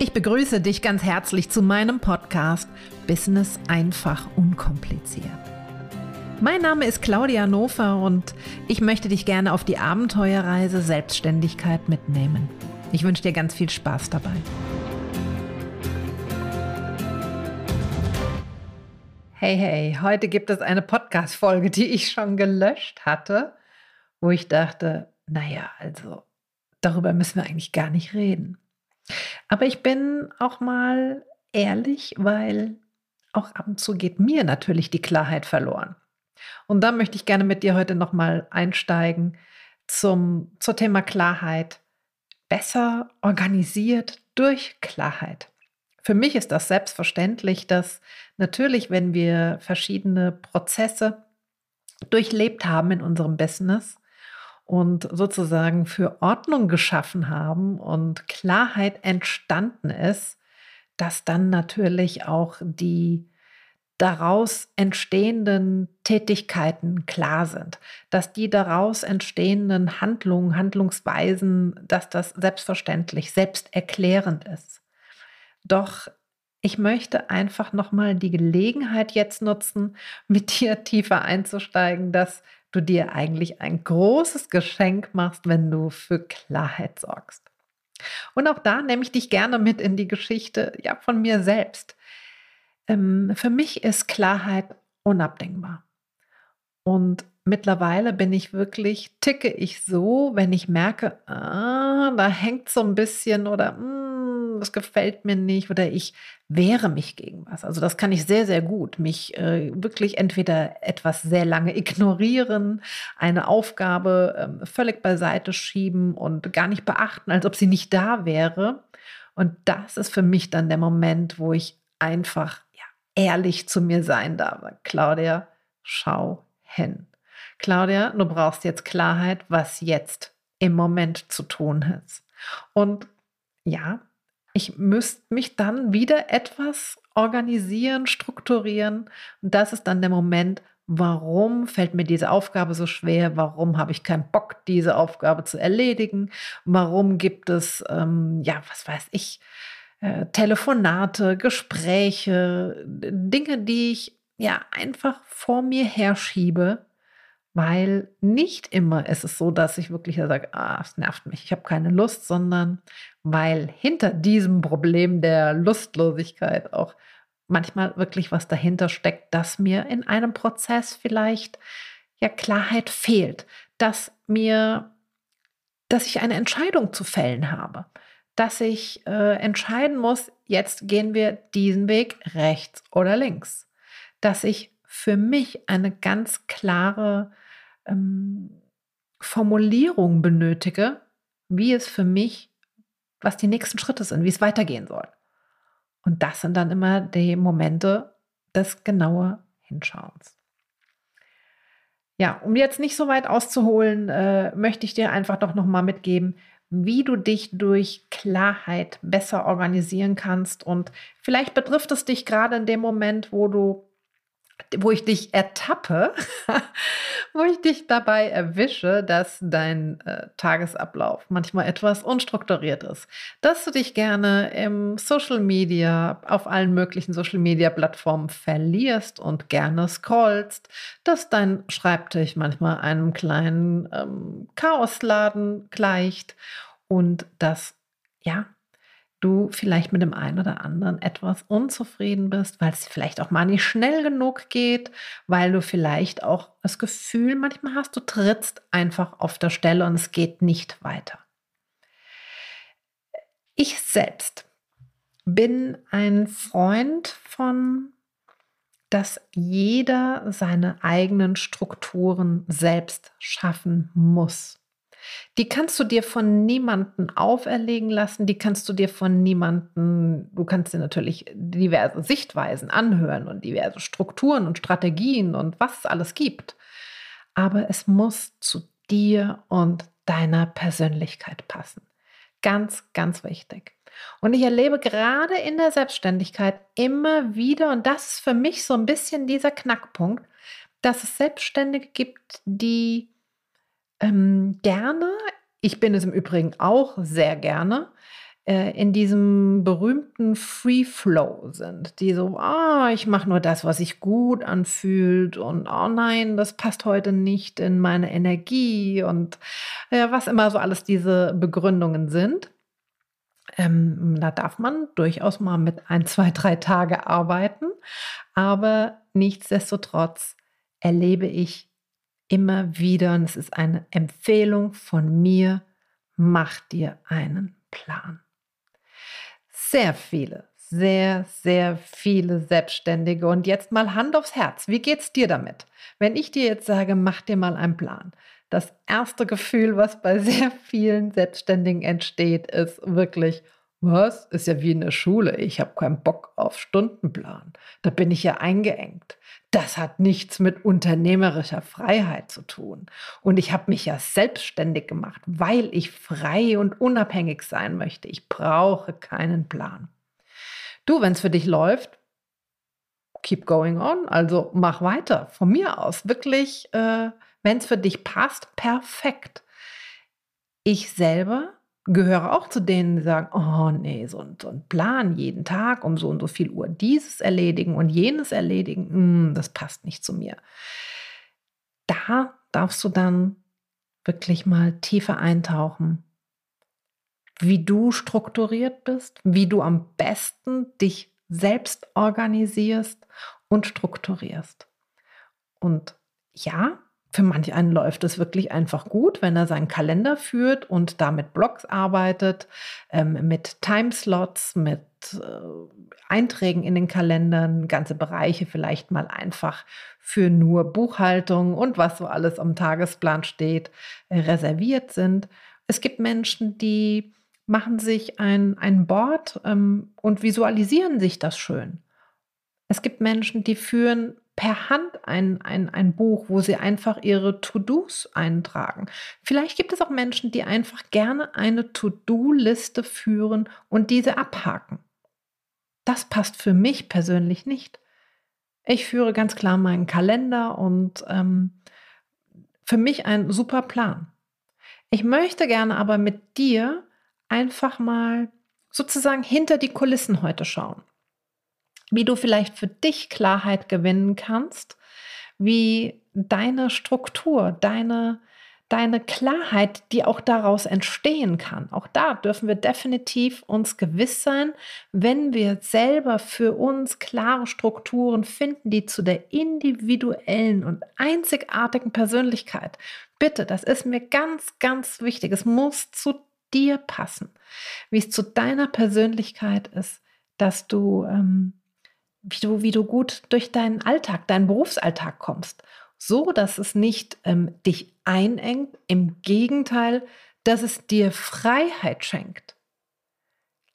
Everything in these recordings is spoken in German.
Ich begrüße dich ganz herzlich zu meinem Podcast Business einfach unkompliziert. Mein Name ist Claudia Nofer und ich möchte dich gerne auf die Abenteuerreise Selbstständigkeit mitnehmen. Ich wünsche dir ganz viel Spaß dabei. Hey, hey, heute gibt es eine Podcast-Folge, die ich schon gelöscht hatte, wo ich dachte, naja, also darüber müssen wir eigentlich gar nicht reden. Aber ich bin auch mal ehrlich, weil auch ab und zu geht mir natürlich die Klarheit verloren. Und da möchte ich gerne mit dir heute nochmal einsteigen zum, zum Thema Klarheit. Besser organisiert durch Klarheit. Für mich ist das selbstverständlich, dass natürlich, wenn wir verschiedene Prozesse durchlebt haben in unserem Business, und sozusagen für Ordnung geschaffen haben und Klarheit entstanden ist, dass dann natürlich auch die daraus entstehenden Tätigkeiten klar sind, dass die daraus entstehenden Handlungen, Handlungsweisen, dass das selbstverständlich, selbsterklärend ist. Doch ich möchte einfach nochmal die Gelegenheit jetzt nutzen, mit dir tiefer einzusteigen, dass du dir eigentlich ein großes Geschenk machst, wenn du für Klarheit sorgst. Und auch da nehme ich dich gerne mit in die Geschichte ja, von mir selbst. Ähm, für mich ist Klarheit unabdingbar. Und mittlerweile bin ich wirklich, ticke ich so, wenn ich merke, ah, da hängt so ein bisschen oder mh, hm, das gefällt mir nicht oder ich wehre mich gegen was. Also das kann ich sehr, sehr gut. Mich äh, wirklich entweder etwas sehr lange ignorieren, eine Aufgabe äh, völlig beiseite schieben und gar nicht beachten, als ob sie nicht da wäre. Und das ist für mich dann der Moment, wo ich einfach ja, ehrlich zu mir sein darf. Claudia, schau hin. Claudia, du brauchst jetzt Klarheit, was jetzt im Moment zu tun ist. Und ja, ich müsste mich dann wieder etwas organisieren, strukturieren. Und das ist dann der Moment, warum fällt mir diese Aufgabe so schwer? Warum habe ich keinen Bock, diese Aufgabe zu erledigen? Warum gibt es, ähm, ja, was weiß ich, äh, Telefonate, Gespräche, Dinge, die ich ja einfach vor mir herschiebe, weil nicht immer ist es so, dass ich wirklich sage, ah, es nervt mich, ich habe keine Lust, sondern weil hinter diesem Problem der Lustlosigkeit auch manchmal wirklich was dahinter steckt, dass mir in einem Prozess vielleicht ja Klarheit fehlt, dass mir, dass ich eine Entscheidung zu fällen habe, dass ich äh, entscheiden muss, jetzt gehen wir diesen Weg rechts oder links, dass ich für mich eine ganz klare ähm, Formulierung benötige, wie es für mich, was die nächsten Schritte sind, wie es weitergehen soll. Und das sind dann immer die Momente des genauen Hinschauens. Ja, um jetzt nicht so weit auszuholen, äh, möchte ich dir einfach doch nochmal mitgeben, wie du dich durch Klarheit besser organisieren kannst. Und vielleicht betrifft es dich gerade in dem Moment, wo du wo ich dich ertappe, wo ich dich dabei erwische, dass dein äh, Tagesablauf manchmal etwas unstrukturiert ist, dass du dich gerne im Social Media, auf allen möglichen Social Media Plattformen verlierst und gerne scrollst, dass dein Schreibtisch manchmal einem kleinen ähm, Chaosladen gleicht und dass ja, du vielleicht mit dem einen oder anderen etwas unzufrieden bist, weil es vielleicht auch mal nicht schnell genug geht, weil du vielleicht auch das Gefühl manchmal hast, du trittst einfach auf der Stelle und es geht nicht weiter. Ich selbst bin ein Freund von, dass jeder seine eigenen Strukturen selbst schaffen muss. Die kannst du dir von niemandem auferlegen lassen, die kannst du dir von niemandem, du kannst dir natürlich diverse Sichtweisen anhören und diverse Strukturen und Strategien und was es alles gibt. Aber es muss zu dir und deiner Persönlichkeit passen. Ganz, ganz wichtig. Und ich erlebe gerade in der Selbstständigkeit immer wieder, und das ist für mich so ein bisschen dieser Knackpunkt, dass es Selbstständige gibt, die ähm, gerne, ich bin es im Übrigen auch sehr gerne, äh, in diesem berühmten Free Flow sind, die so, ah, ich mache nur das, was sich gut anfühlt und oh nein, das passt heute nicht in meine Energie und ja, was immer so alles diese Begründungen sind. Ähm, da darf man durchaus mal mit ein, zwei, drei Tage arbeiten, aber nichtsdestotrotz erlebe ich immer wieder, und es ist eine Empfehlung von mir, mach dir einen Plan sehr viele, sehr, sehr viele Selbstständige. Und jetzt mal Hand aufs Herz. Wie geht's dir damit? Wenn ich dir jetzt sage, mach dir mal einen Plan. Das erste Gefühl, was bei sehr vielen Selbstständigen entsteht, ist wirklich, was? Ist ja wie in der Schule. Ich habe keinen Bock auf Stundenplan. Da bin ich ja eingeengt. Das hat nichts mit unternehmerischer Freiheit zu tun. Und ich habe mich ja selbstständig gemacht, weil ich frei und unabhängig sein möchte. Ich brauche keinen Plan. Du, wenn es für dich läuft, keep going on. Also mach weiter. Von mir aus. Wirklich, äh, wenn es für dich passt, perfekt. Ich selber gehöre auch zu denen, die sagen, oh nee, so ein, so ein Plan jeden Tag um so und so viel Uhr dieses erledigen und jenes erledigen, mm, das passt nicht zu mir. Da darfst du dann wirklich mal tiefer eintauchen, wie du strukturiert bist, wie du am besten dich selbst organisierst und strukturierst. Und ja, für manch einen läuft es wirklich einfach gut, wenn er seinen Kalender führt und da mit Blogs arbeitet, ähm, mit Timeslots, mit äh, Einträgen in den Kalendern, ganze Bereiche vielleicht mal einfach für nur Buchhaltung und was so alles am Tagesplan steht, äh, reserviert sind. Es gibt Menschen, die machen sich ein, ein Board ähm, und visualisieren sich das schön. Es gibt Menschen, die führen per Hand ein, ein, ein Buch, wo sie einfach ihre To-Dos eintragen. Vielleicht gibt es auch Menschen, die einfach gerne eine To-Do-Liste führen und diese abhaken. Das passt für mich persönlich nicht. Ich führe ganz klar meinen Kalender und ähm, für mich ein super Plan. Ich möchte gerne aber mit dir einfach mal sozusagen hinter die Kulissen heute schauen wie du vielleicht für dich Klarheit gewinnen kannst, wie deine Struktur, deine, deine Klarheit, die auch daraus entstehen kann. Auch da dürfen wir definitiv uns gewiss sein, wenn wir selber für uns klare Strukturen finden, die zu der individuellen und einzigartigen Persönlichkeit. Bitte, das ist mir ganz, ganz wichtig. Es muss zu dir passen, wie es zu deiner Persönlichkeit ist, dass du ähm, wie du, wie du gut durch deinen Alltag, deinen Berufsalltag kommst. So, dass es nicht ähm, dich einengt, im Gegenteil, dass es dir Freiheit schenkt.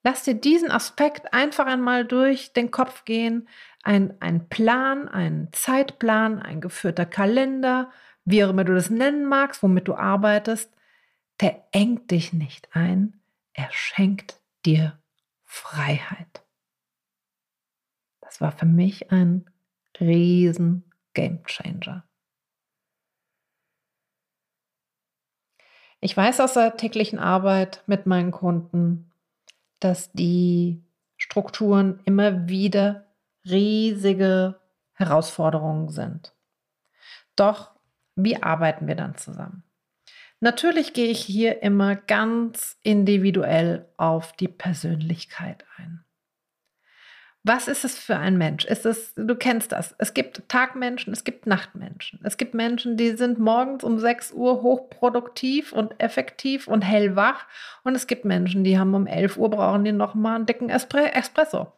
Lass dir diesen Aspekt einfach einmal durch den Kopf gehen. Ein, ein Plan, ein Zeitplan, ein geführter Kalender, wie auch immer du das nennen magst, womit du arbeitest, der engt dich nicht ein, er schenkt dir Freiheit. Das war für mich ein riesen Game Changer. Ich weiß aus der täglichen Arbeit mit meinen Kunden, dass die Strukturen immer wieder riesige Herausforderungen sind. Doch wie arbeiten wir dann zusammen? Natürlich gehe ich hier immer ganz individuell auf die Persönlichkeit ein. Was ist es für ein Mensch? Ist es, du kennst das. Es gibt Tagmenschen, es gibt Nachtmenschen. Es gibt Menschen, die sind morgens um 6 Uhr hochproduktiv und effektiv und hellwach. Und es gibt Menschen, die haben um 11 Uhr brauchen die nochmal einen dicken Espresso.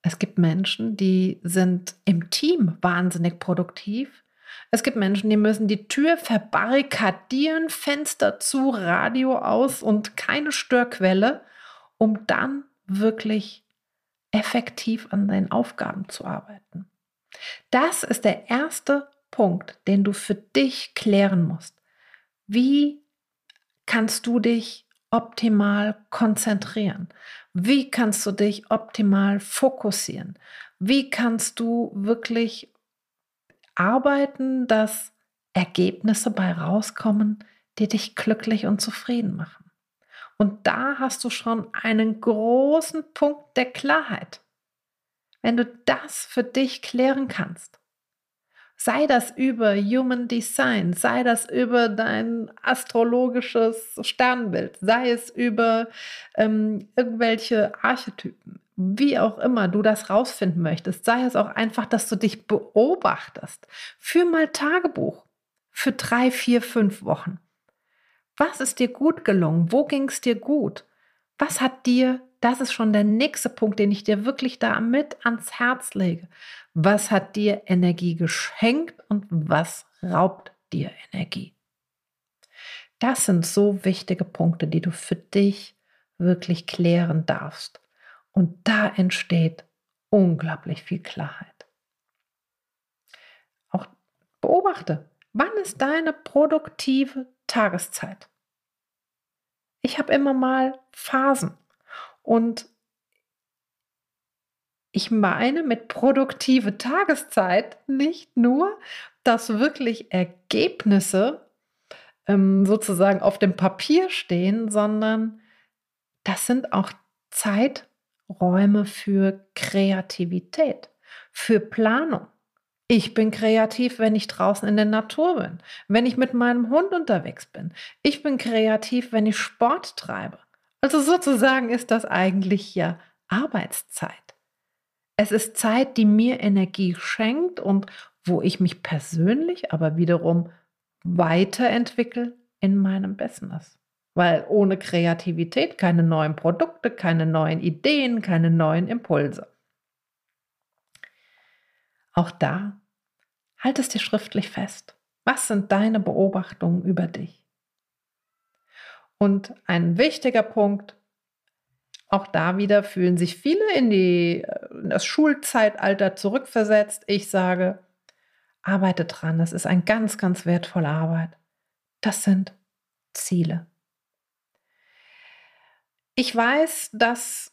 Es gibt Menschen, die sind im Team wahnsinnig produktiv. Es gibt Menschen, die müssen die Tür verbarrikadieren, Fenster zu, Radio aus und keine Störquelle um dann wirklich effektiv an deinen Aufgaben zu arbeiten. Das ist der erste Punkt, den du für dich klären musst. Wie kannst du dich optimal konzentrieren? Wie kannst du dich optimal fokussieren? Wie kannst du wirklich arbeiten, dass Ergebnisse bei rauskommen, die dich glücklich und zufrieden machen. Und da hast du schon einen großen Punkt der Klarheit. Wenn du das für dich klären kannst, sei das über Human Design, sei das über dein astrologisches Sternbild, sei es über ähm, irgendwelche Archetypen, wie auch immer du das rausfinden möchtest, sei es auch einfach, dass du dich beobachtest. Für mal Tagebuch für drei, vier, fünf Wochen. Was ist dir gut gelungen? Wo ging es dir gut? Was hat dir, das ist schon der nächste Punkt, den ich dir wirklich da mit ans Herz lege. Was hat dir Energie geschenkt und was raubt dir Energie? Das sind so wichtige Punkte, die du für dich wirklich klären darfst. Und da entsteht unglaublich viel Klarheit. Auch beobachte, wann ist deine produktive Tageszeit? Ich habe immer mal Phasen und ich meine mit produktive Tageszeit nicht nur, dass wirklich Ergebnisse ähm, sozusagen auf dem Papier stehen, sondern das sind auch Zeit, Räume für Kreativität, für Planung. Ich bin kreativ, wenn ich draußen in der Natur bin, wenn ich mit meinem Hund unterwegs bin. Ich bin kreativ, wenn ich Sport treibe. Also sozusagen ist das eigentlich ja Arbeitszeit. Es ist Zeit, die mir Energie schenkt und wo ich mich persönlich aber wiederum weiterentwickle in meinem Business. Weil ohne Kreativität keine neuen Produkte, keine neuen Ideen, keine neuen Impulse. Auch da, halt es dir schriftlich fest. Was sind deine Beobachtungen über dich? Und ein wichtiger Punkt, auch da wieder fühlen sich viele in, die, in das Schulzeitalter zurückversetzt. Ich sage, arbeite dran, das ist eine ganz, ganz wertvolle Arbeit. Das sind Ziele. Ich weiß, dass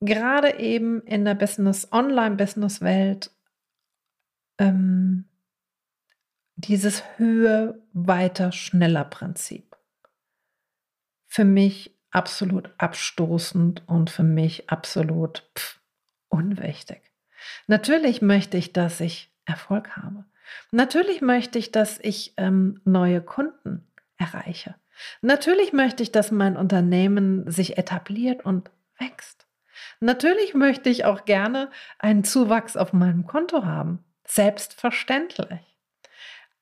gerade eben in der Business, Online-Business-Welt ähm, dieses Höhe, weiter, schneller Prinzip für mich absolut abstoßend und für mich absolut pff, unwichtig. Natürlich möchte ich, dass ich Erfolg habe. Natürlich möchte ich, dass ich ähm, neue Kunden erreiche. Natürlich möchte ich, dass mein Unternehmen sich etabliert und wächst. Natürlich möchte ich auch gerne einen Zuwachs auf meinem Konto haben. Selbstverständlich.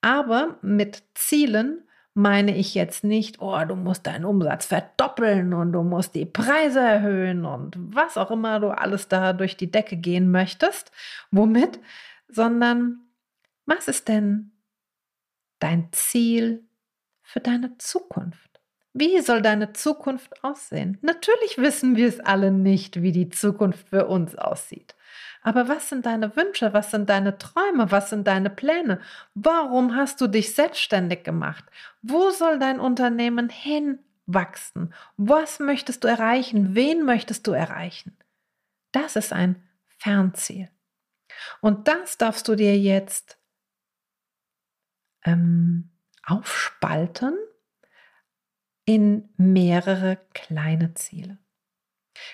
Aber mit Zielen meine ich jetzt nicht, oh, du musst deinen Umsatz verdoppeln und du musst die Preise erhöhen und was auch immer du alles da durch die Decke gehen möchtest. Womit? Sondern was ist denn dein Ziel für deine Zukunft? Wie soll deine Zukunft aussehen? Natürlich wissen wir es alle nicht, wie die Zukunft für uns aussieht. Aber was sind deine Wünsche? Was sind deine Träume? Was sind deine Pläne? Warum hast du dich selbstständig gemacht? Wo soll dein Unternehmen hinwachsen? Was möchtest du erreichen? Wen möchtest du erreichen? Das ist ein Fernziel. Und das darfst du dir jetzt ähm, aufspalten in mehrere kleine Ziele.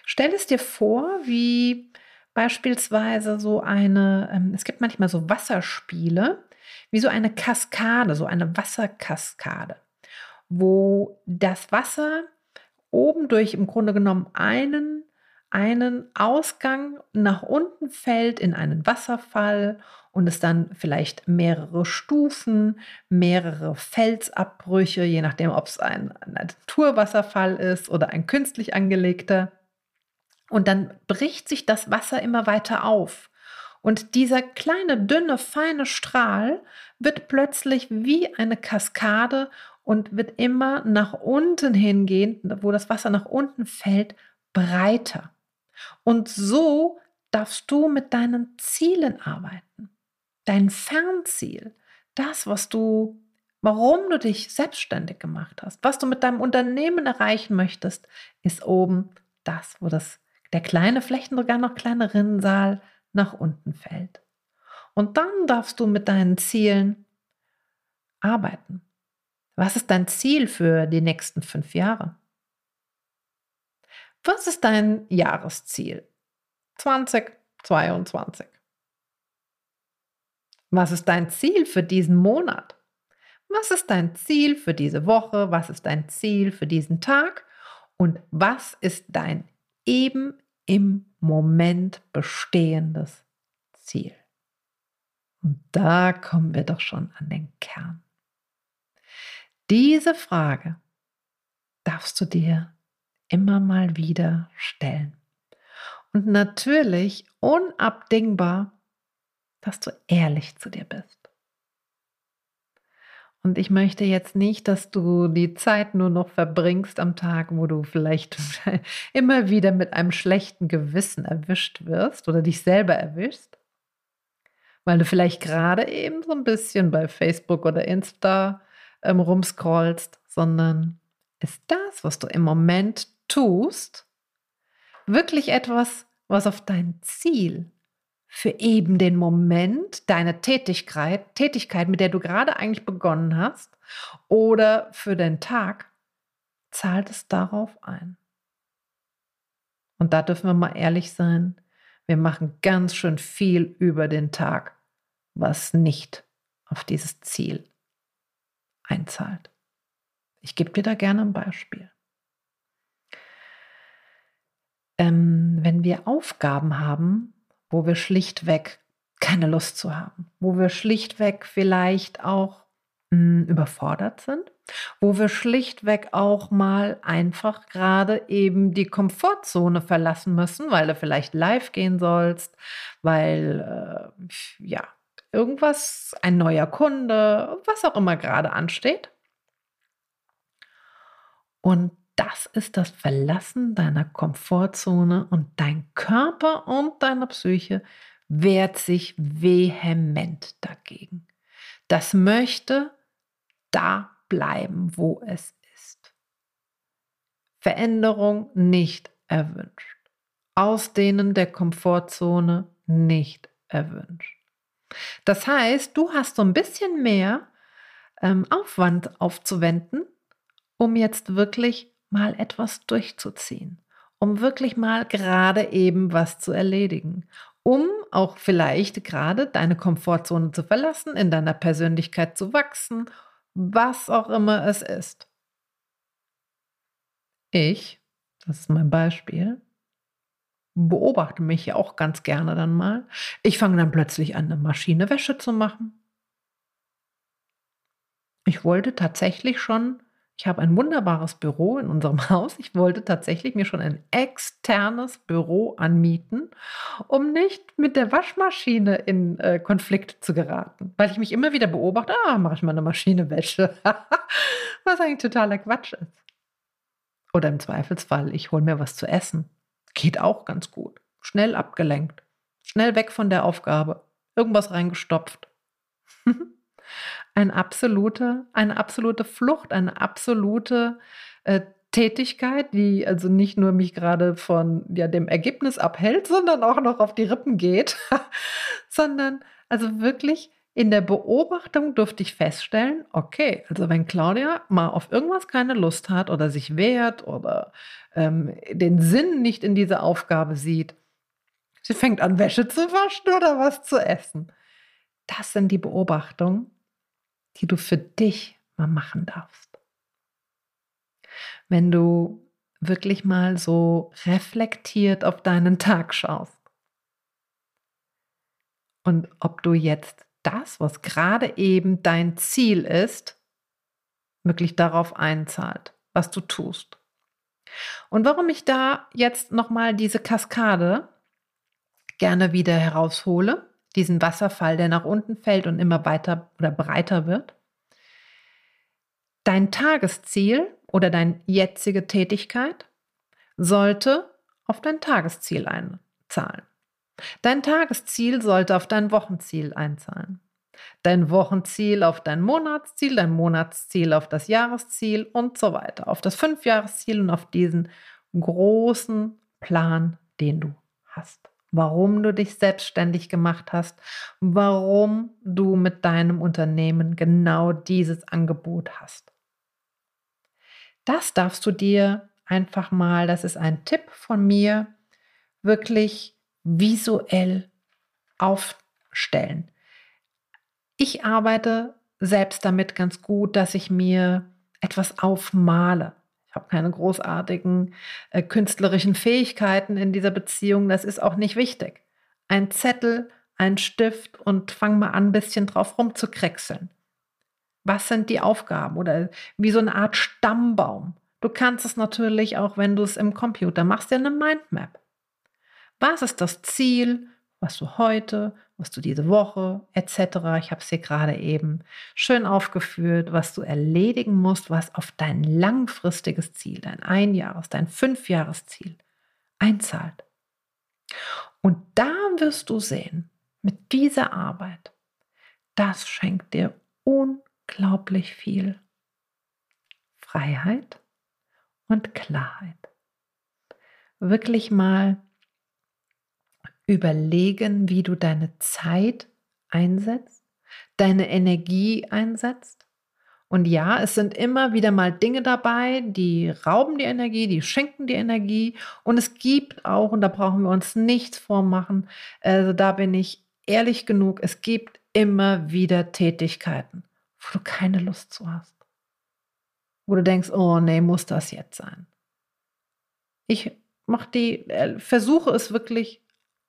Stell es dir vor, wie beispielsweise so eine, ähm, es gibt manchmal so Wasserspiele, wie so eine Kaskade, so eine Wasserkaskade, wo das Wasser oben durch im Grunde genommen einen einen Ausgang nach unten fällt in einen Wasserfall und es dann vielleicht mehrere Stufen, mehrere Felsabbrüche, je nachdem, ob es ein Naturwasserfall ist oder ein künstlich angelegter. Und dann bricht sich das Wasser immer weiter auf. Und dieser kleine, dünne, feine Strahl wird plötzlich wie eine Kaskade und wird immer nach unten hingehen, wo das Wasser nach unten fällt, breiter. Und so darfst du mit deinen Zielen arbeiten. Dein Fernziel, das, was du, warum du dich selbstständig gemacht hast, was du mit deinem Unternehmen erreichen möchtest, ist oben das, wo das, der kleine, vielleicht sogar noch kleine Rinnsal nach unten fällt. Und dann darfst du mit deinen Zielen arbeiten. Was ist dein Ziel für die nächsten fünf Jahre? Was ist dein Jahresziel 2022? Was ist dein Ziel für diesen Monat? Was ist dein Ziel für diese Woche? Was ist dein Ziel für diesen Tag? Und was ist dein eben im Moment bestehendes Ziel? Und da kommen wir doch schon an den Kern. Diese Frage darfst du dir immer mal wieder stellen. Und natürlich unabdingbar, dass du ehrlich zu dir bist. Und ich möchte jetzt nicht, dass du die Zeit nur noch verbringst am Tag, wo du vielleicht immer wieder mit einem schlechten Gewissen erwischt wirst oder dich selber erwischst, weil du vielleicht gerade eben so ein bisschen bei Facebook oder Insta ähm, rumscrollst, sondern ist das, was du im Moment tust, wirklich etwas, was auf dein Ziel für eben den Moment, deine Tätigkeit, Tätigkeit, mit der du gerade eigentlich begonnen hast, oder für den Tag, zahlt es darauf ein. Und da dürfen wir mal ehrlich sein, wir machen ganz schön viel über den Tag, was nicht auf dieses Ziel einzahlt. Ich gebe dir da gerne ein Beispiel. Ähm, wenn wir Aufgaben haben, wo wir schlichtweg keine Lust zu haben, wo wir schlichtweg vielleicht auch mh, hm, überfordert sind, wo wir schlichtweg auch mal einfach gerade eben die Komfortzone verlassen müssen, weil du vielleicht live gehen sollst, weil äh, ja irgendwas, ein neuer Kunde, was auch immer gerade ansteht. Und das ist das Verlassen deiner Komfortzone und dein Körper und deine Psyche wehrt sich vehement dagegen. Das möchte da bleiben, wo es ist. Veränderung nicht erwünscht. Ausdehnen der Komfortzone nicht erwünscht. Das heißt, du hast so ein bisschen mehr ähm, Aufwand aufzuwenden, um jetzt wirklich mal etwas durchzuziehen, um wirklich mal gerade eben was zu erledigen, um auch vielleicht gerade deine Komfortzone zu verlassen, in deiner Persönlichkeit zu wachsen, was auch immer es ist. Ich, das ist mein Beispiel, beobachte mich ja auch ganz gerne dann mal. Ich fange dann plötzlich an, eine Maschine Wäsche zu machen. Ich wollte tatsächlich schon ich habe ein wunderbares Büro in unserem Haus. Ich wollte tatsächlich mir schon ein externes Büro anmieten, um nicht mit der Waschmaschine in äh, Konflikt zu geraten. Weil ich mich immer wieder beobachte, ah, mache ich mal eine Maschine Wäsche. was eigentlich totaler Quatsch ist. Oder im Zweifelsfall, ich hole mir was zu essen. Geht auch ganz gut. Schnell abgelenkt. Schnell weg von der Aufgabe. Irgendwas reingestopft. ein absolute, eine absolute Flucht, eine absolute äh, Tätigkeit, die also nicht nur mich gerade von ja, dem Ergebnis abhält, sondern auch noch auf die Rippen geht, sondern also wirklich in der Beobachtung durfte ich feststellen, okay, also wenn Claudia mal auf irgendwas keine Lust hat oder sich wehrt oder ähm, den Sinn nicht in diese Aufgabe sieht, sie fängt an, Wäsche zu waschen oder was zu essen. Das sind die Beobachtungen, die du für dich mal machen darfst. Wenn du wirklich mal so reflektiert auf deinen Tag schaust und ob du jetzt das, was gerade eben dein Ziel ist, wirklich darauf einzahlt, was du tust. Und warum ich da jetzt nochmal diese Kaskade gerne wieder heraushole, diesen Wasserfall, der nach unten fällt und immer weiter oder breiter wird. Dein Tagesziel oder deine jetzige Tätigkeit sollte auf dein Tagesziel einzahlen. Dein Tagesziel sollte auf dein Wochenziel einzahlen. Dein Wochenziel auf dein Monatsziel, dein Monatsziel auf das Jahresziel und so weiter. Auf das Fünfjahresziel und auf diesen großen Plan, den du hast warum du dich selbstständig gemacht hast, warum du mit deinem Unternehmen genau dieses Angebot hast. Das darfst du dir einfach mal, das ist ein Tipp von mir, wirklich visuell aufstellen. Ich arbeite selbst damit ganz gut, dass ich mir etwas aufmale. Habe keine großartigen äh, künstlerischen Fähigkeiten in dieser Beziehung, das ist auch nicht wichtig. Ein Zettel, ein Stift und fang mal an, ein bisschen drauf rumzukriegseln. Was sind die Aufgaben? Oder wie so eine Art Stammbaum. Du kannst es natürlich auch, wenn du es im Computer machst, dir eine Mindmap. Was ist das Ziel, was du heute, was du diese Woche etc. Ich habe es hier gerade eben schön aufgeführt, was du erledigen musst, was auf dein langfristiges Ziel, dein Einjahres-, dein Fünfjahresziel einzahlt. Und da wirst du sehen, mit dieser Arbeit, das schenkt dir unglaublich viel Freiheit und Klarheit. Wirklich mal überlegen, wie du deine Zeit einsetzt, deine Energie einsetzt. Und ja, es sind immer wieder mal Dinge dabei, die rauben die Energie, die schenken die Energie. Und es gibt auch, und da brauchen wir uns nichts vormachen, also da bin ich ehrlich genug, es gibt immer wieder Tätigkeiten, wo du keine Lust zu hast. Wo du denkst, oh nee, muss das jetzt sein? Ich mach die, äh, versuche es wirklich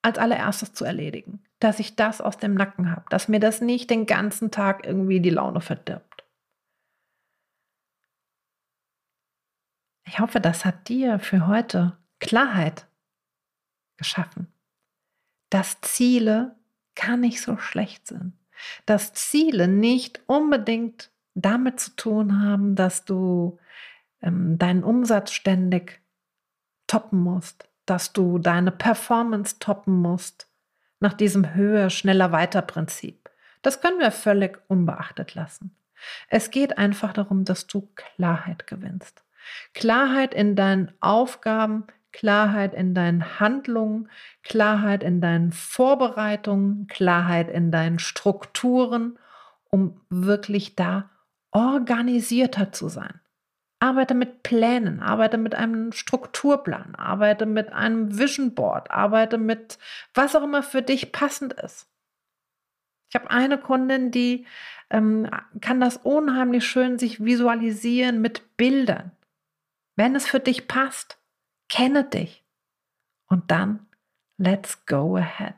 als allererstes zu erledigen. Dass ich das aus dem Nacken habe, dass mir das nicht den ganzen Tag irgendwie die Laune verdirbt. Ich hoffe, das hat dir für heute Klarheit geschaffen, dass Ziele gar nicht so schlecht sind, dass Ziele nicht unbedingt damit zu tun haben, dass du ähm, deinen Umsatz ständig toppen musst, dass du deine Performance toppen musst nach diesem höher, schneller, weiter Prinzip. Das können wir völlig unbeachtet lassen. Es geht einfach darum, dass du Klarheit gewinnst. Klarheit in deinen Aufgaben, Klarheit in deinen Handlungen, Klarheit in deinen Vorbereitungen, Klarheit in deinen Strukturen, um wirklich da organisierter zu sein. Arbeite mit Plänen, arbeite mit einem Strukturplan, arbeite mit einem Vision Board, arbeite mit was auch immer für dich passend ist. Ich habe eine Kundin, die ähm, kann das unheimlich schön sich visualisieren mit Bildern. Wenn es für dich passt, kenne dich. Und dann, let's go ahead.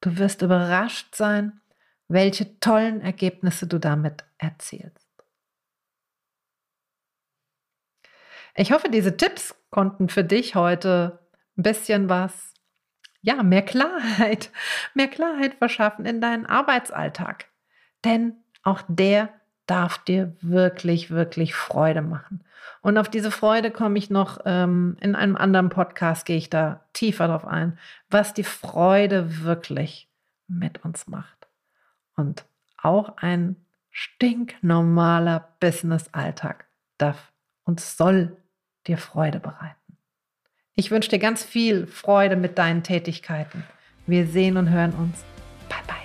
Du wirst überrascht sein, welche tollen Ergebnisse du damit erzielst. Ich hoffe, diese Tipps konnten für dich heute ein bisschen was, ja, mehr Klarheit, mehr Klarheit verschaffen in deinen Arbeitsalltag. Denn auch der darf dir wirklich, wirklich Freude machen. Und auf diese Freude komme ich noch ähm, in einem anderen Podcast, gehe ich da tiefer drauf ein, was die Freude wirklich mit uns macht. Und auch ein stinknormaler Business-Alltag darf und soll dir Freude bereiten. Ich wünsche dir ganz viel Freude mit deinen Tätigkeiten. Wir sehen und hören uns. Bye bye.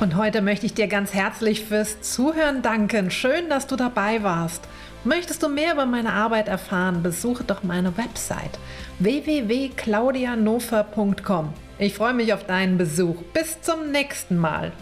Und heute möchte ich dir ganz herzlich fürs Zuhören danken. Schön, dass du dabei warst. Möchtest du mehr über meine Arbeit erfahren, besuche doch meine Website www.claudianofer.com. Ich freue mich auf deinen Besuch. Bis zum nächsten Mal.